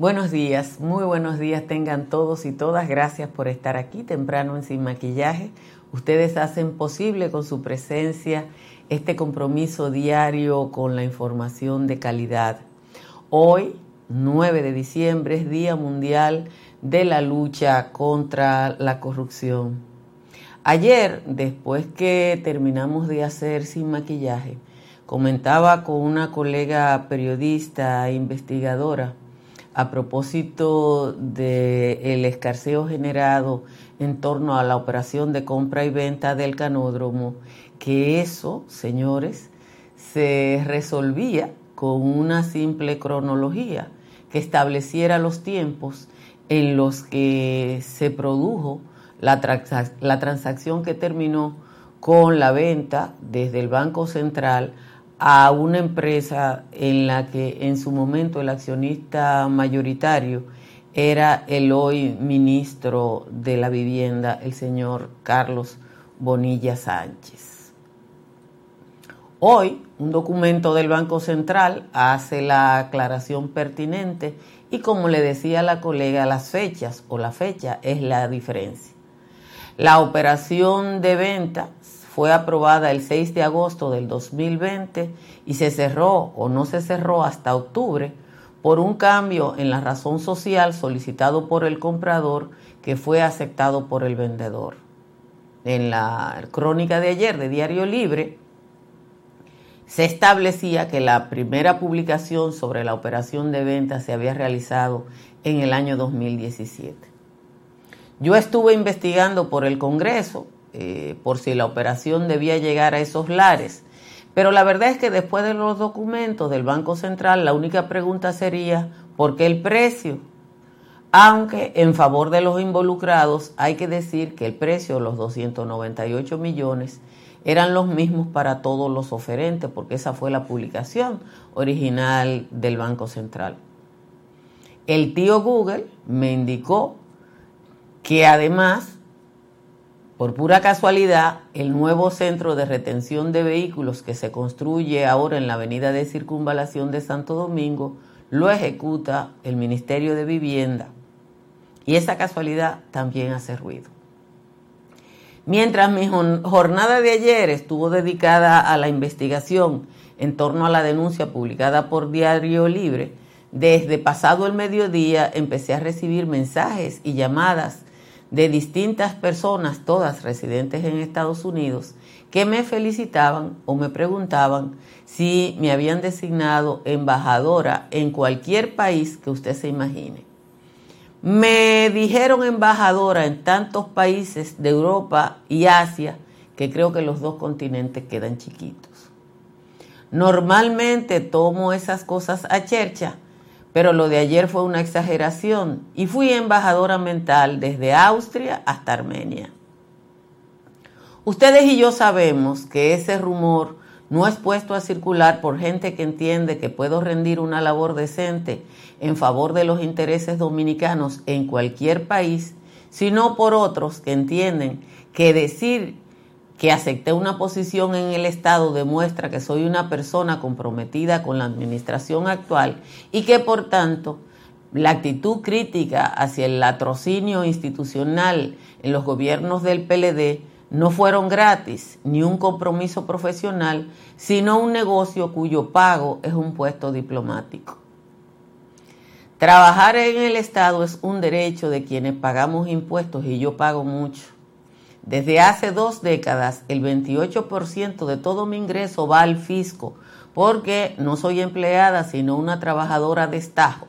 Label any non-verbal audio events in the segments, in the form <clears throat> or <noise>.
Buenos días, muy buenos días tengan todos y todas. Gracias por estar aquí temprano en Sin Maquillaje. Ustedes hacen posible con su presencia este compromiso diario con la información de calidad. Hoy, 9 de diciembre, es Día Mundial de la Lucha contra la Corrupción. Ayer, después que terminamos de hacer Sin Maquillaje, comentaba con una colega periodista e investigadora a propósito del escarceo generado en torno a la operación de compra y venta del canódromo, que eso, señores, se resolvía con una simple cronología que estableciera los tiempos en los que se produjo la, transacción que terminó con la venta desde el Banco Central a una empresa en la que en su momento el accionista mayoritario era el hoy ministro de la vivienda, el señor Carlos Bonilla Sánchez. Hoy, un documento del Banco Central hace la aclaración pertinente y como le decía la colega, las fechas o la fecha es la diferencia. La operación de venta fue aprobada el 6 de agosto del 2020 y se cerró o no se cerró hasta octubre por un cambio en la razón social solicitado por el comprador que fue aceptado por el vendedor. En la crónica de ayer de Diario Libre se establecía que la primera publicación sobre la operación de venta se había realizado en el año 2017. Yo estuve investigando por el Congreso eh, por si la operación debía llegar a esos lares. Pero la verdad es que después de los documentos del Banco Central, la única pregunta sería, ¿por qué el precio? Aunque en favor de los involucrados hay que decir que el precio de los 298 millones eran los mismos para todos los oferentes, porque esa fue la publicación original del Banco Central. El tío Google me indicó que además por pura casualidad, el nuevo centro de retención de vehículos que se construye ahora en la avenida de circunvalación de Santo Domingo lo ejecuta el Ministerio de Vivienda. Y esa casualidad también hace ruido. Mientras mi jornada de ayer estuvo dedicada a la investigación en torno a la denuncia publicada por Diario Libre, desde pasado el mediodía empecé a recibir mensajes y llamadas de distintas personas, todas residentes en Estados Unidos, que me felicitaban o me preguntaban si me habían designado embajadora en cualquier país que usted se imagine. Me dijeron embajadora en tantos países de Europa y Asia que creo que los dos continentes quedan chiquitos. Normalmente tomo esas cosas a chercha, pero lo de ayer fue una exageración y fui embajadora mental desde Austria hasta Armenia. Ustedes y yo sabemos que ese rumor no es puesto a circular por gente que entiende que puedo rendir una labor decente en favor de los intereses dominicanos en cualquier país, sino por otros que entienden que decir que acepté una posición en el Estado demuestra que soy una persona comprometida con la administración actual y que por tanto la actitud crítica hacia el latrocinio institucional en los gobiernos del PLD no fueron gratis ni un compromiso profesional, sino un negocio cuyo pago es un puesto diplomático. Trabajar en el Estado es un derecho de quienes pagamos impuestos y yo pago mucho. Desde hace dos décadas, el 28% de todo mi ingreso va al fisco porque no soy empleada, sino una trabajadora de estajo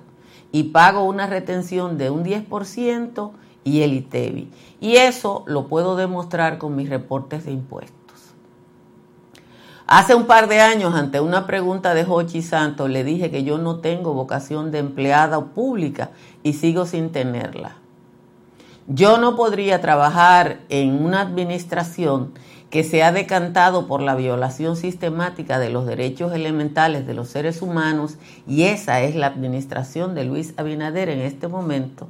y pago una retención de un 10% y el ITEBI. Y eso lo puedo demostrar con mis reportes de impuestos. Hace un par de años, ante una pregunta de Jochi Santos, le dije que yo no tengo vocación de empleada pública y sigo sin tenerla. Yo no podría trabajar en una administración que se ha decantado por la violación sistemática de los derechos elementales de los seres humanos y esa es la administración de Luis Abinader en este momento,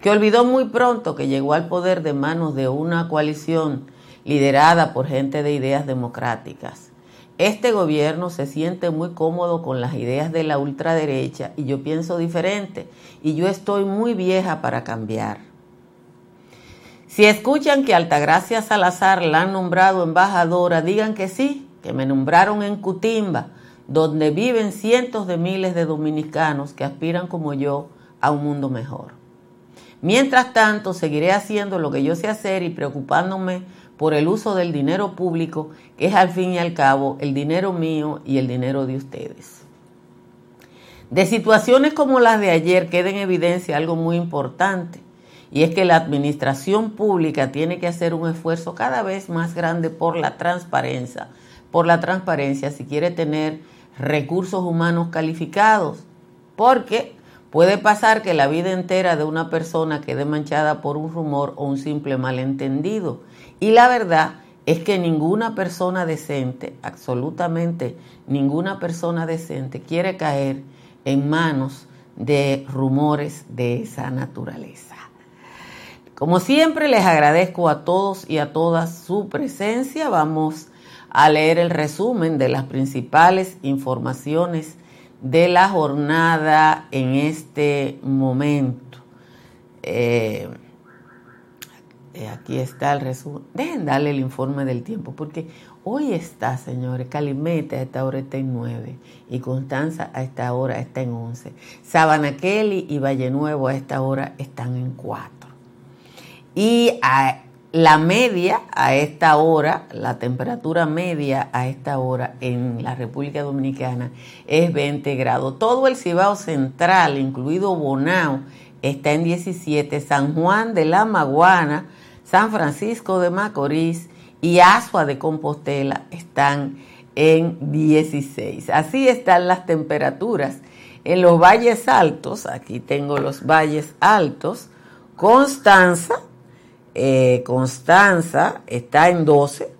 que olvidó muy pronto que llegó al poder de manos de una coalición liderada por gente de ideas democráticas. Este gobierno se siente muy cómodo con las ideas de la ultraderecha y yo pienso diferente y yo estoy muy vieja para cambiar. Si escuchan que Altagracia Salazar la han nombrado embajadora, digan que sí, que me nombraron en Cutimba, donde viven cientos de miles de dominicanos que aspiran como yo a un mundo mejor. Mientras tanto, seguiré haciendo lo que yo sé hacer y preocupándome por el uso del dinero público, que es al fin y al cabo el dinero mío y el dinero de ustedes. De situaciones como las de ayer queda en evidencia algo muy importante, y es que la administración pública tiene que hacer un esfuerzo cada vez más grande por la transparencia, por la transparencia si quiere tener recursos humanos calificados, porque puede pasar que la vida entera de una persona quede manchada por un rumor o un simple malentendido. Y la verdad es que ninguna persona decente, absolutamente ninguna persona decente quiere caer en manos de rumores de esa naturaleza. Como siempre les agradezco a todos y a todas su presencia. Vamos a leer el resumen de las principales informaciones de la jornada en este momento. Eh, eh, aquí está el resumen. Dejen darle el informe del tiempo, porque hoy está, señores, Calimete a esta hora está en 9 y Constanza a esta hora está en 11. Sabana Kelly y Valle Nuevo a esta hora están en 4. Y a la media a esta hora, la temperatura media a esta hora en la República Dominicana es 20 grados. Todo el Cibao Central, incluido Bonao, está en 17. San Juan de la Maguana, San Francisco de Macorís y Asua de Compostela están en 16. Así están las temperaturas. En los valles altos, aquí tengo los valles altos, Constanza, eh, Constanza está en 12.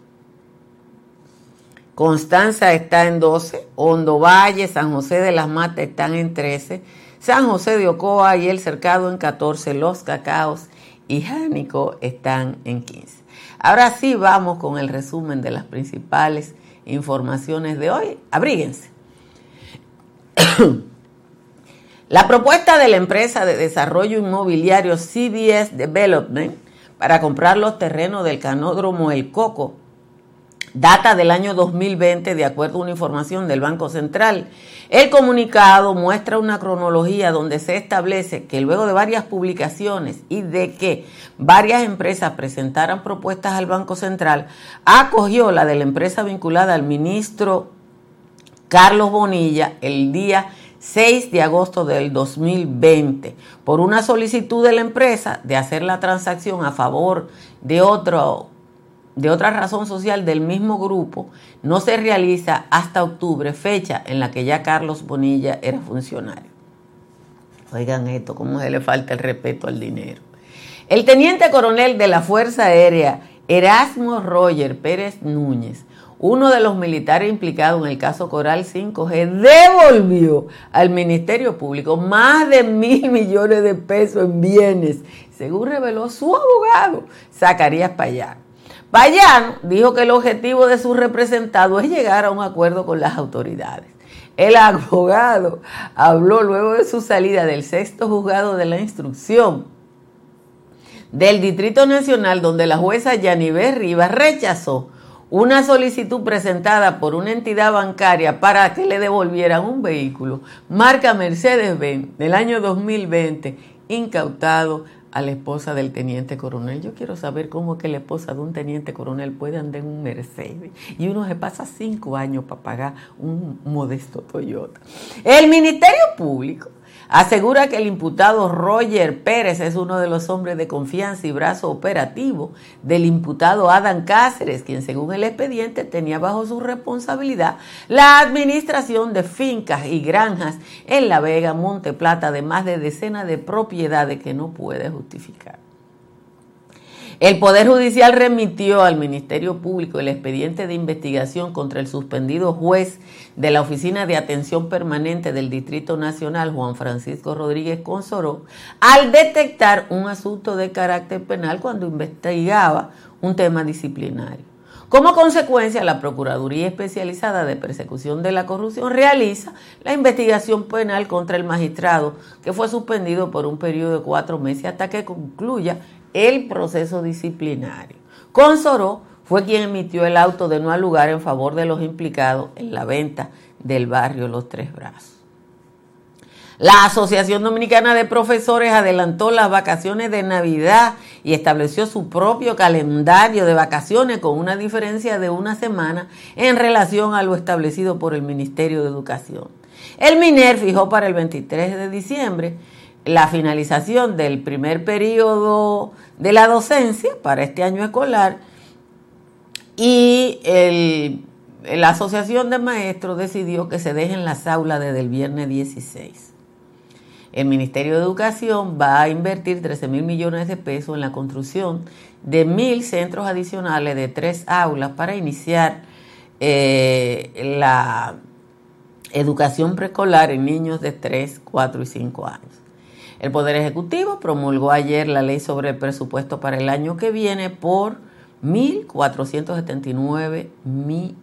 Constanza está en 12. Hondo Valle, San José de las Matas están en 13. San José de Ocoa y El Cercado en 14. Los Cacaos y Jánico están en 15. Ahora sí vamos con el resumen de las principales informaciones de hoy. Abríguense. <coughs> La propuesta de la empresa de desarrollo inmobiliario CBS Development para comprar los terrenos del canódromo El Coco. Data del año 2020, de acuerdo a una información del Banco Central. El comunicado muestra una cronología donde se establece que luego de varias publicaciones y de que varias empresas presentaran propuestas al Banco Central, acogió la de la empresa vinculada al ministro Carlos Bonilla el día 6 de agosto del 2020 por una solicitud de la empresa de hacer la transacción a favor de otro de otra razón social del mismo grupo no se realiza hasta octubre, fecha en la que ya Carlos Bonilla era funcionario. Oigan esto, cómo se le falta el respeto al dinero. El teniente coronel de la Fuerza Aérea, Erasmo Roger Pérez Núñez, uno de los militares implicados en el caso Coral 5G devolvió al Ministerio Público más de mil <laughs> millones de pesos en bienes, según reveló su abogado, Zacarías Payán. Payán dijo que el objetivo de su representado es llegar a un acuerdo con las autoridades. El abogado habló luego de su salida del sexto juzgado de la instrucción del Distrito Nacional, donde la jueza Yaniver Rivas rechazó una solicitud presentada por una entidad bancaria para que le devolvieran un vehículo marca Mercedes-Benz del año 2020 incautado a la esposa del teniente coronel. Yo quiero saber cómo que la esposa de un teniente coronel puede andar en un Mercedes y uno se pasa cinco años para pagar un modesto Toyota. El Ministerio Público Asegura que el imputado Roger Pérez es uno de los hombres de confianza y brazo operativo del imputado Adam Cáceres, quien según el expediente tenía bajo su responsabilidad la administración de fincas y granjas en La Vega, Monte Plata, de más de decenas de propiedades que no puede justificar. El Poder Judicial remitió al Ministerio Público el expediente de investigación contra el suspendido juez de la Oficina de Atención Permanente del Distrito Nacional, Juan Francisco Rodríguez Consoró, al detectar un asunto de carácter penal cuando investigaba un tema disciplinario. Como consecuencia, la Procuraduría Especializada de Persecución de la Corrupción realiza la investigación penal contra el magistrado que fue suspendido por un periodo de cuatro meses hasta que concluya el proceso disciplinario. Consoró fue quien emitió el auto de no al lugar en favor de los implicados en la venta del barrio Los Tres Brazos. La Asociación Dominicana de Profesores adelantó las vacaciones de Navidad y estableció su propio calendario de vacaciones con una diferencia de una semana en relación a lo establecido por el Ministerio de Educación. El MINER fijó para el 23 de diciembre la finalización del primer periodo de la docencia para este año escolar y la Asociación de Maestros decidió que se dejen las aulas desde el viernes 16. El Ministerio de Educación va a invertir 13 mil millones de pesos en la construcción de mil centros adicionales de tres aulas para iniciar eh, la educación preescolar en niños de 3, 4 y 5 años. El Poder Ejecutivo promulgó ayer la ley sobre el presupuesto para el año que viene por 1.479 mil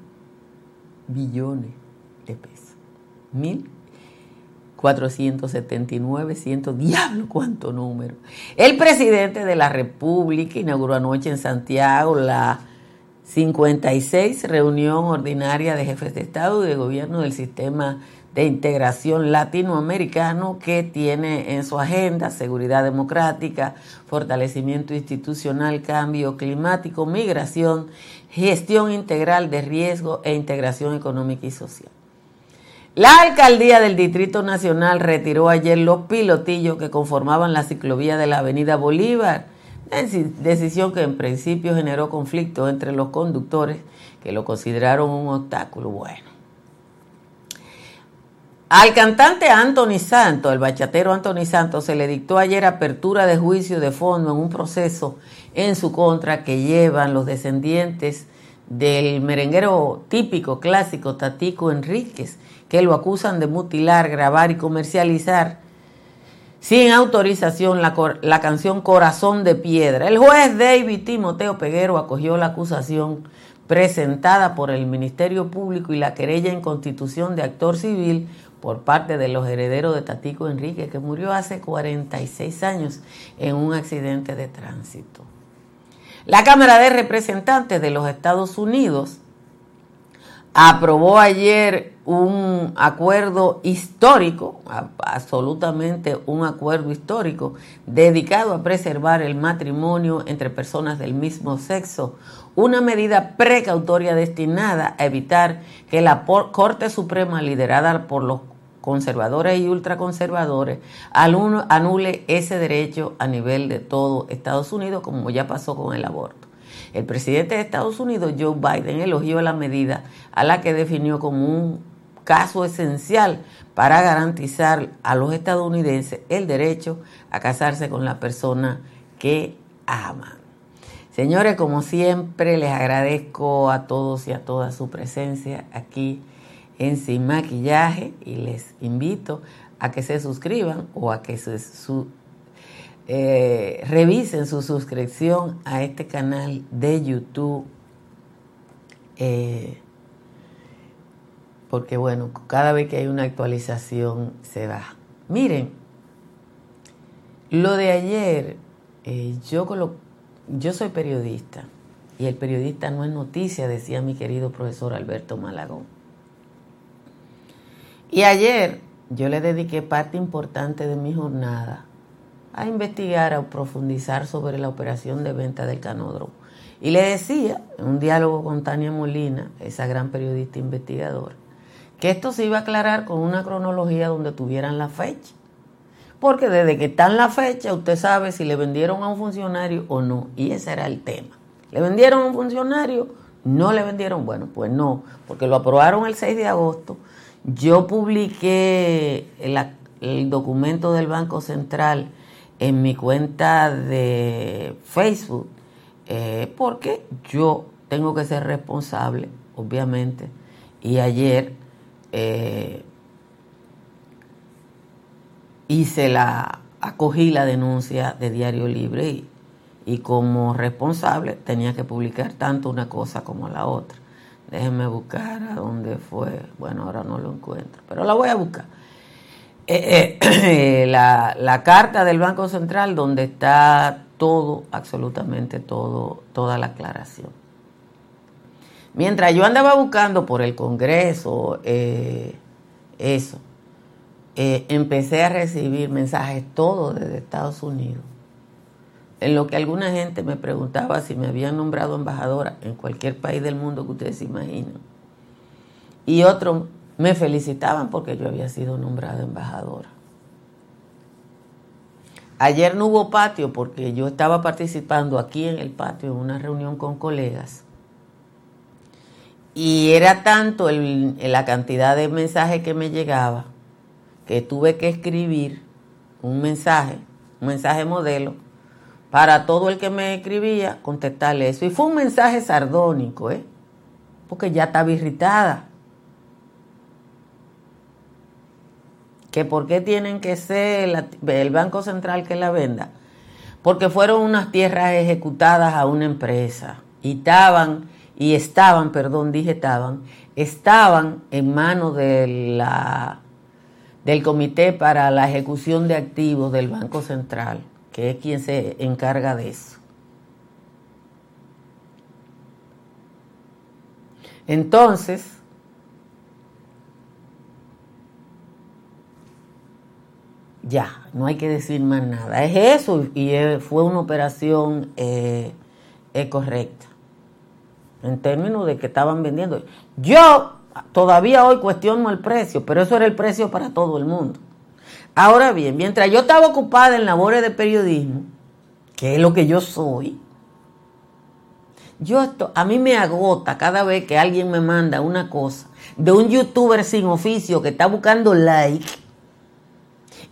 billones de pesos. 1.479, ciento, diablo, cuánto número. El presidente de la República inauguró anoche en Santiago la 56 reunión ordinaria de jefes de Estado y de gobierno del sistema de integración latinoamericano que tiene en su agenda seguridad democrática, fortalecimiento institucional, cambio climático, migración, gestión integral de riesgo e integración económica y social. La alcaldía del Distrito Nacional retiró ayer los pilotillos que conformaban la ciclovía de la Avenida Bolívar, decisión que en principio generó conflicto entre los conductores que lo consideraron un obstáculo. Bueno, al cantante Anthony Santos, el bachatero Anthony Santos, se le dictó ayer apertura de juicio de fondo en un proceso en su contra que llevan los descendientes del merenguero típico clásico Tatico Enríquez, que lo acusan de mutilar, grabar y comercializar sin autorización la, canción Corazón de Piedra. El juez David Timoteo Peguero acogió la acusación presentada por el Ministerio Público y la querella en constitución de actor civil por parte de los herederos de Tatico Enrique, que murió hace 46 años en un accidente de tránsito. La Cámara de Representantes de los Estados Unidos aprobó ayer un acuerdo histórico, absolutamente un acuerdo histórico, dedicado a preservar el matrimonio entre personas del mismo sexo, una medida precautoria destinada a evitar que la Corte Suprema, liderada por los conservadores y ultraconservadores, anule ese derecho a nivel de todo Estados Unidos, como ya pasó con el aborto. El presidente de Estados Unidos, Joe Biden, elogió la medida a la que definió como un caso esencial para garantizar a los estadounidenses el derecho a casarse con la persona que aman. Señores, como siempre, les agradezco a todos y a todas su presencia aquí en Sin Maquillaje y les invito a que se suscriban o a que eh, revisen su suscripción a este canal de YouTube. Eh, porque bueno, cada vez que hay una actualización se da. Miren, lo de ayer, eh, yo, yo soy periodista y el periodista no es noticia, decía mi querido profesor Alberto Malagón. Y ayer yo le dediqué parte importante de mi jornada a investigar, a profundizar sobre la operación de venta del canódromo. Y le decía, en un diálogo con Tania Molina, esa gran periodista investigadora, que esto se iba a aclarar con una cronología donde tuvieran la fecha. Porque desde que está en la fecha, usted sabe si le vendieron a un funcionario o no. Y ese era el tema. ¿Le vendieron a un funcionario? ¿No le vendieron? Bueno, pues no, porque lo aprobaron el 6 de agosto yo publiqué el, documento del Banco Central en mi cuenta de Facebook eh, porque yo tengo que ser responsable, obviamente, y ayer eh, hice la, acogí la denuncia de Diario Libre y, y como responsable tenía que publicar tanto una cosa como la otra. Déjenme buscar a dónde fue. Bueno, ahora no lo encuentro, pero la voy a buscar. Eh, eh, <clears throat> la, la, carta del Banco Central donde está todo, absolutamente todo, toda la aclaración. Mientras yo andaba buscando por el Congreso eh, eso, empecé a recibir mensajes todos desde Estados Unidos, en lo que alguna gente me preguntaba si me habían nombrado embajadora en cualquier país del mundo que ustedes se imaginen. Y otros me felicitaban porque yo había sido nombrada embajadora. Ayer no hubo patio porque yo estaba participando aquí en el patio en una reunión con colegas. Y era tanto la cantidad de mensajes que me llegaba que tuve que escribir un mensaje, un mensaje modelo, para todo el que me escribía, contestarle eso. Y fue un mensaje sardónico, ¿eh? porque ya estaba irritada. que por qué tienen que ser el Banco Central que la venda, porque fueron unas tierras ejecutadas a una empresa y estaban, y estaban, perdón, dije estaban, estaban en manos del Comité para la Ejecución de Activos del Banco Central, que es quien se encarga de eso. Entonces, Ya, no hay que decir más nada. Es eso y fue una operación eh, correcta. En términos de que estaban vendiendo. Yo todavía hoy cuestiono el precio, pero eso era el precio para todo el mundo. Ahora bien, mientras yo estaba ocupada en labores de periodismo, que es lo que yo soy, yo a mí me agota cada vez que alguien me manda una cosa de un youtuber sin oficio que está buscando like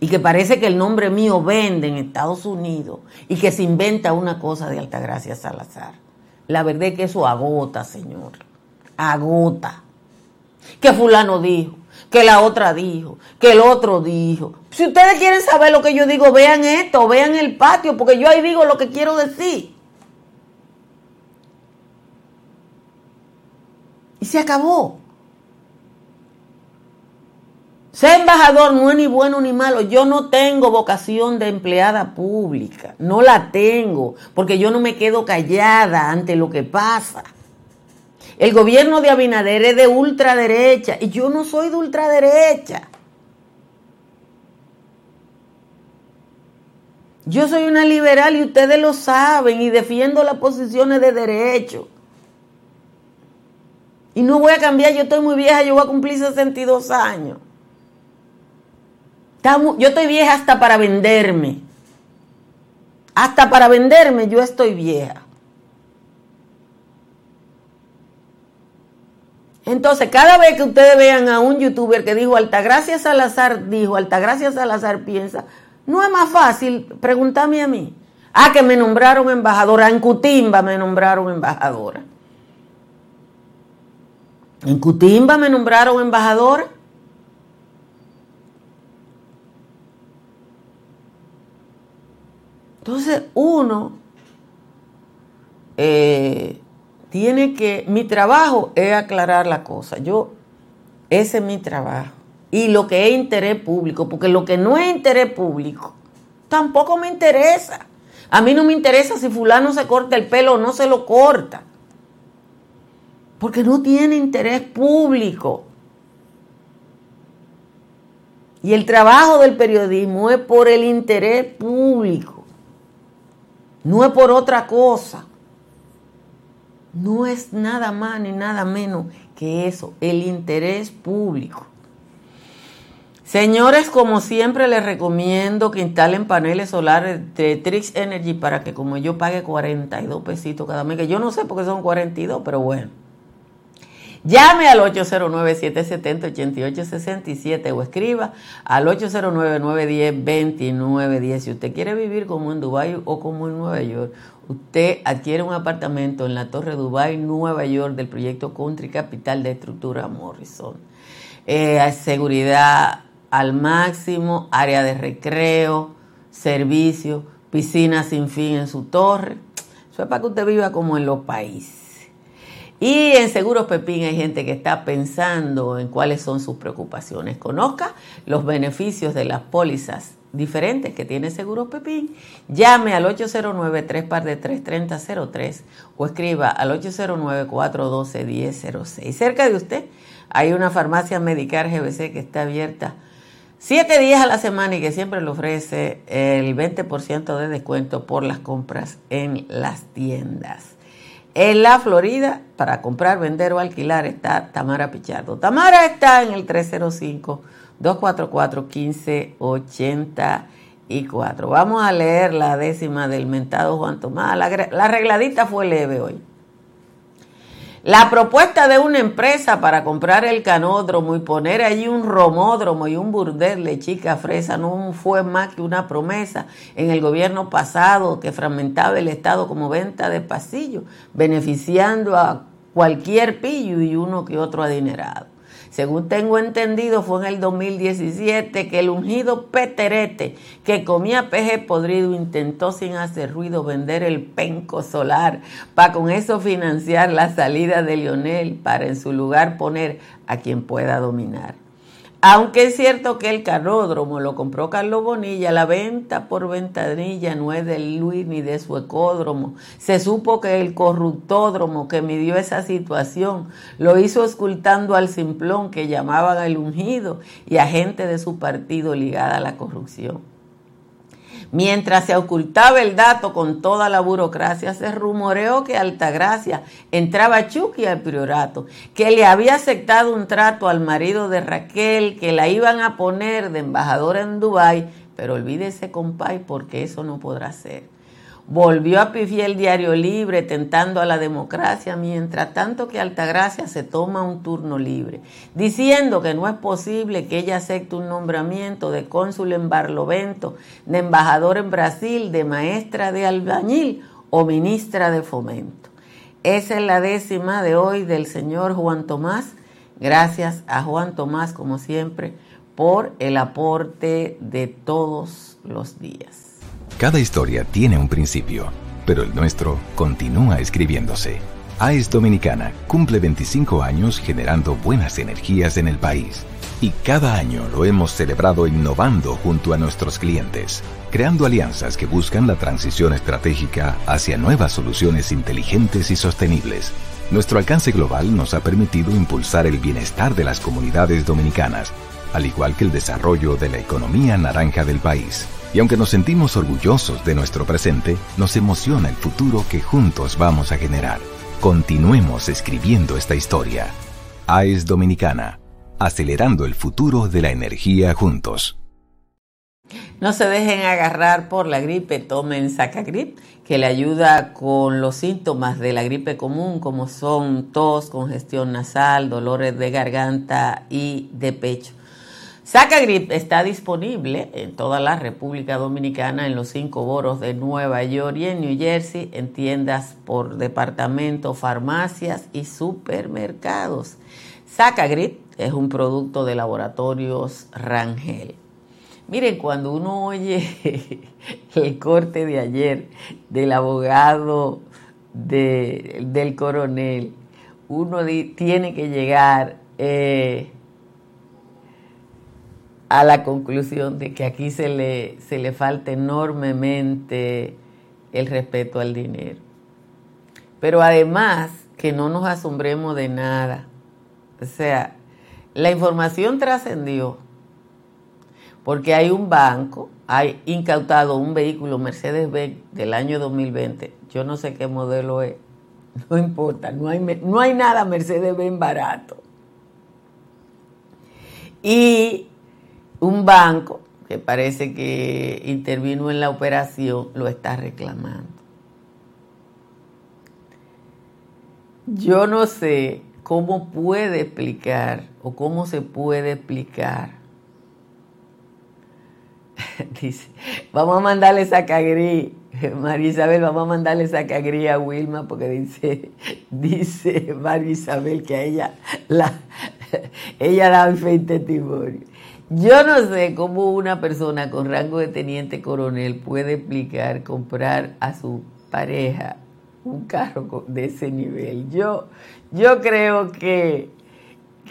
y que parece que el nombre mío vende en Estados Unidos y que se inventa una cosa de Altagracia Salazar. La verdad es que eso agota, señor. Agota. Que fulano dijo, que la otra dijo, que el otro dijo. Si ustedes quieren saber lo que yo digo, vean esto, vean el patio, porque yo ahí digo lo que quiero decir. Y se acabó. Ser embajador no es ni bueno ni malo. Yo no tengo vocación de empleada pública. No la tengo, porque yo no me quedo callada ante lo que pasa. El gobierno de Abinader es de ultraderecha y yo no soy de ultraderecha. Yo soy una liberal y ustedes lo saben y defiendo las posiciones de derecho. Y no voy a cambiar, yo estoy muy vieja, yo voy a cumplir 62 años. Yo estoy vieja hasta para venderme. Hasta para venderme yo estoy vieja. Entonces, cada vez que ustedes vean a un youtuber que dijo Altagracia Salazar, dijo Altagracia Salazar piensa, no es más fácil preguntarme a mí. Ah, que me nombraron embajadora. En Cutimba me nombraron embajadora. En Cutimba me nombraron embajadora. Entonces uno eh, tiene que, mi trabajo es aclarar la cosa, yo, ese es mi trabajo. Y lo que es interés público, porque lo que no es interés público, tampoco me interesa. A mí no me interesa si fulano se corta el pelo o no se lo corta. Porque no tiene interés público. Y el trabajo del periodismo es por el interés público. No es por otra cosa. No es nada más ni nada menos que eso, el interés público. Señores, como siempre les recomiendo que instalen paneles solares de Trix Energy para que como yo pague 42 pesitos cada mes, que yo no sé por qué son 42, pero bueno. Llame al 809-770-8867 o escriba al 809-910-2910. Si usted quiere vivir como en Dubái o como en Nueva York usted adquiere un apartamento en la Torre Dubai, Nueva York, del proyecto Country Capital de Estructura Morrison. Eh, seguridad al máximo, área de recreo, servicio, piscina sin fin en su torre. Eso es para que usted viva como en los países. Y en Seguros Pepín hay gente que está pensando en cuáles son sus preocupaciones. Conozca los beneficios de las pólizas diferentes que tiene Seguros Pepín. Llame al 809-3 o escriba al 809-412-1006. Cerca de usted hay una farmacia Medicar GBC que está abierta siete días a la semana y que siempre le ofrece el 20% de descuento por las compras en las tiendas. En la Florida, para comprar, vender o alquilar, está Tamara Pichardo. Tamara está en el 305-244-1584. Vamos a leer la décima del mentado Juan Tomás. La, la arregladita fue leve hoy. La propuesta de una empresa para comprar el canódromo y poner allí un romódromo y un burdel de chica fresa no fue más que una promesa en el gobierno pasado que fragmentaba el Estado como venta de pasillo, beneficiando a cualquier pillo y uno que otro adinerado. Según tengo entendido, fue en el 2017 que el ungido Peterete, que comía peje podrido, intentó sin hacer ruido vender el penco solar para con eso financiar la salida de Lionel para en su lugar poner a quien pueda dominar. Aunque es cierto que el canódromo lo compró Carlos Bonilla, la venta por ventanilla no es de Luis ni de su ecódromo. Se supo que el corruptódromo que midió esa situación lo hizo escultando al simplón que llamaban el ungido y a gente de su partido ligada a la corrupción. Mientras se ocultaba el dato con toda la burocracia, se rumoreó que Altagracia entraba Chucky al priorato, que le había aceptado un trato al marido de Raquel, que la iban a poner de embajadora en Dubái, pero olvídese, compay, porque eso no podrá ser volvió a pifiar el diario libre tentando a la democracia, mientras tanto que Altagracia se toma un turno libre, diciendo que no es posible que ella acepte un nombramiento de cónsul en Barlovento, de embajador en Brasil, de maestra de albañil o ministra de fomento. Esa es la décima de hoy del señor Juan Tomás. Gracias a Juan Tomás, como siempre, por el aporte de todos los días. Cada historia tiene un principio, pero el nuestro continúa escribiéndose. AES Dominicana cumple 25 años generando buenas energías en el país. Y cada año lo hemos celebrado innovando junto a nuestros clientes, creando alianzas que buscan la transición estratégica hacia nuevas soluciones inteligentes y sostenibles. Nuestro alcance global nos ha permitido impulsar el bienestar de las comunidades dominicanas, al igual que el desarrollo de la economía naranja del país. Y aunque nos sentimos orgullosos de nuestro presente, nos emociona el futuro que juntos vamos a generar. Continuemos escribiendo esta historia. AES Dominicana, acelerando el futuro de la energía juntos. No se dejen agarrar por la gripe, tomen Sacagrip, que le ayuda con los síntomas de la gripe común, como son tos, congestión nasal, dolores de garganta y de pecho. Sacagrip está disponible en toda la República Dominicana, en los cinco boros de Nueva York y en New Jersey, en tiendas por departamento, farmacias y supermercados. Sacagrip es un producto de laboratorios Rangel. Miren, cuando uno oye <laughs> el corte de ayer del abogado del coronel, uno tiene que llegar eh, a la conclusión de que aquí se le, se le falta enormemente el respeto al dinero. Pero además, que no nos asombremos de nada. O sea, la información trascendió porque hay un banco, hay incautado un vehículo Mercedes-Benz del año 2020. Yo no sé qué modelo es. <laughs> No importa, no hay, no hay nada Mercedes-Benz barato. Y un banco que parece que intervino en la operación lo está reclamando. Yo no sé cómo puede explicar o cómo se puede explicar. <laughs> Dice, vamos a mandarle Sacagri <laughs> María Isabel, vamos a mandarle esa cagría a Wilma porque dice, <laughs> dice María Isabel que a ella la, ella da fe y testimonio. Yo no sé cómo una persona con rango de teniente coronel puede explicar comprar a su pareja un carro de ese nivel. Yo, yo creo que,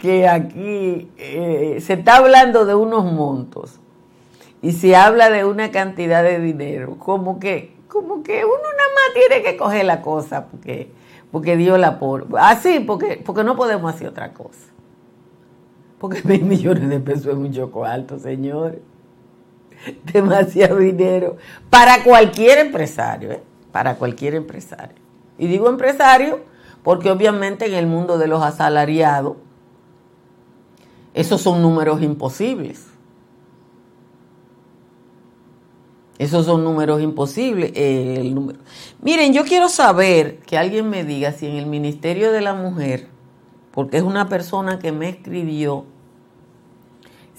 que aquí eh, se está hablando de unos montos y se habla de una cantidad de dinero, como que, como que uno nada más tiene que coger la cosa porque, porque Dios la por. Así, porque, porque no podemos hacer otra cosa. Porque <laughs> mil millones de pesos es mucho alto, señores. <laughs> Demasiado dinero para cualquier empresario, ¿eh? para cualquier empresario. Y digo empresario porque obviamente en el mundo de los asalariados, esos son números imposibles. Esos son números imposibles. El número. Miren, yo quiero saber que alguien me diga si en el Ministerio de la Mujer, porque es una persona que me escribió,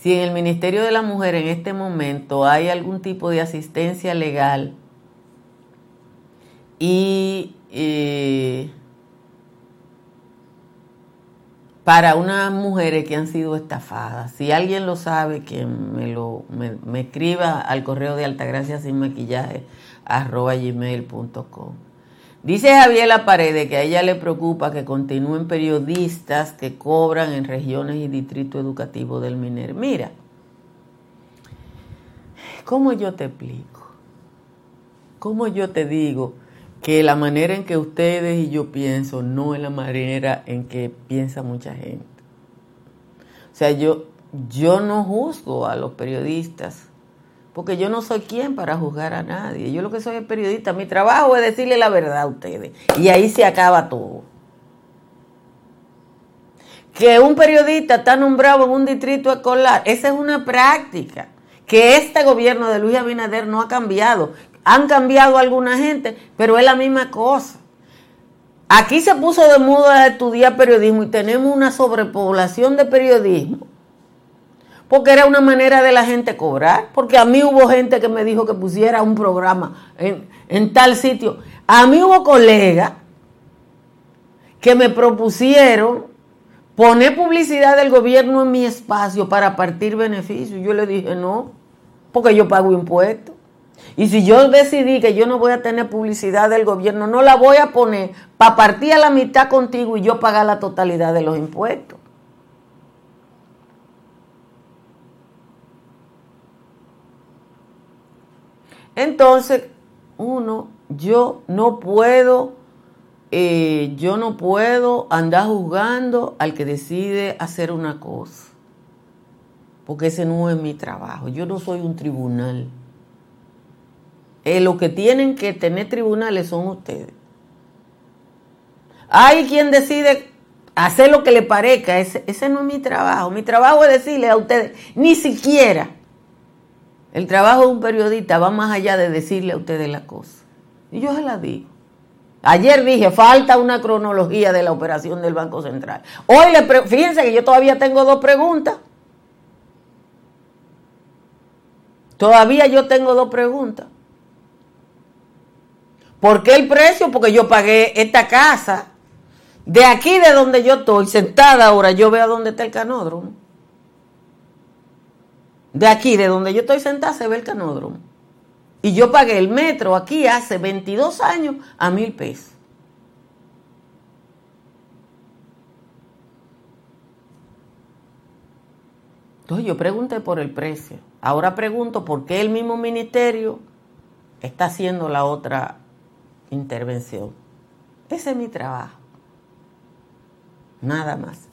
si en el Ministerio de la Mujer en este momento hay algún tipo de asistencia legal y eh, para unas mujeres que han sido estafadas. Si alguien lo sabe, que me lo me, escriba al correo de Altagracia sin maquillaje arroba gmail.com. Dice Javier Paredes que a ella le preocupa que continúen periodistas que cobran en regiones y distritos educativos del MINER. Mira, ¿cómo yo te explico? ¿Cómo yo te digo? que la manera en que ustedes y yo pienso no es la manera en que piensa mucha gente. O sea, yo, yo no juzgo a los periodistas, porque yo no soy quien para juzgar a nadie. Yo lo que soy es periodista. Mi trabajo es decirle la verdad a ustedes. Y ahí se acaba todo. Que un periodista está nombrado en un distrito escolar, esa es una práctica que este gobierno de Luis Abinader no ha cambiado. Han cambiado alguna gente, pero es la misma cosa. Aquí se puso de moda estudiar periodismo y tenemos una sobrepoblación de periodismo. Porque era una manera de la gente cobrar. Porque a mí hubo gente que me dijo que pusiera un programa en, tal sitio. A mí hubo colegas que me propusieron poner publicidad del gobierno en mi espacio para partir beneficios. Yo le dije no, porque yo pago impuestos. Y si yo decidí que yo no voy a tener publicidad del gobierno, no la voy a poner para partir a la mitad contigo y yo pagar la totalidad de los impuestos. Entonces, uno, yo no puedo, eh, yo no puedo andar juzgando al que decide hacer una cosa, porque ese no es mi trabajo. Yo no soy un tribunal. Eh, lo que tienen que tener tribunales son ustedes. Hay quien decide hacer lo que le parezca. Ese no es mi trabajo. Mi trabajo es decirle a ustedes, ni siquiera el trabajo de un periodista va más allá de decirle a ustedes la cosa. Y yo se la digo. Ayer dije, falta una cronología de la operación del Banco Central. Hoy, le fíjense que yo todavía tengo dos preguntas. Todavía yo tengo dos preguntas. ¿Por qué el precio? Porque yo pagué esta casa. De aquí de donde yo estoy, sentada ahora, yo veo dónde está el canódromo. De aquí, de donde yo estoy sentada, se ve el canódromo. Y yo pagué el metro aquí hace 22 años a mil pesos. Entonces yo pregunté por el precio. Ahora pregunto por qué el mismo ministerio está haciendo la otra intervención. Ese es mi trabajo. Nada más.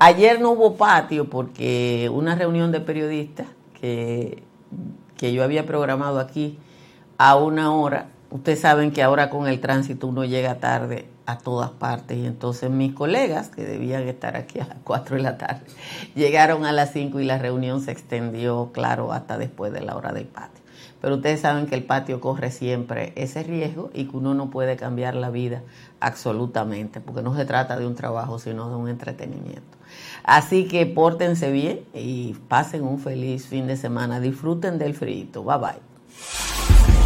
Ayer no hubo patio porque una reunión de periodistas que, que yo había programado aquí a una hora, ustedes saben que ahora con el tránsito uno llega tarde a todas partes y entonces mis colegas que debían estar aquí a las 4 de la tarde <laughs> llegaron a las 5 y la reunión se extendió, claro, hasta después de la hora del patio. Pero ustedes saben que el patio corre siempre ese riesgo y que uno no puede cambiar la vida absolutamente, porque no se trata de un trabajo, sino de un entretenimiento. Así que pórtense bien y pasen un feliz fin de semana. Disfruten del frito. Bye bye.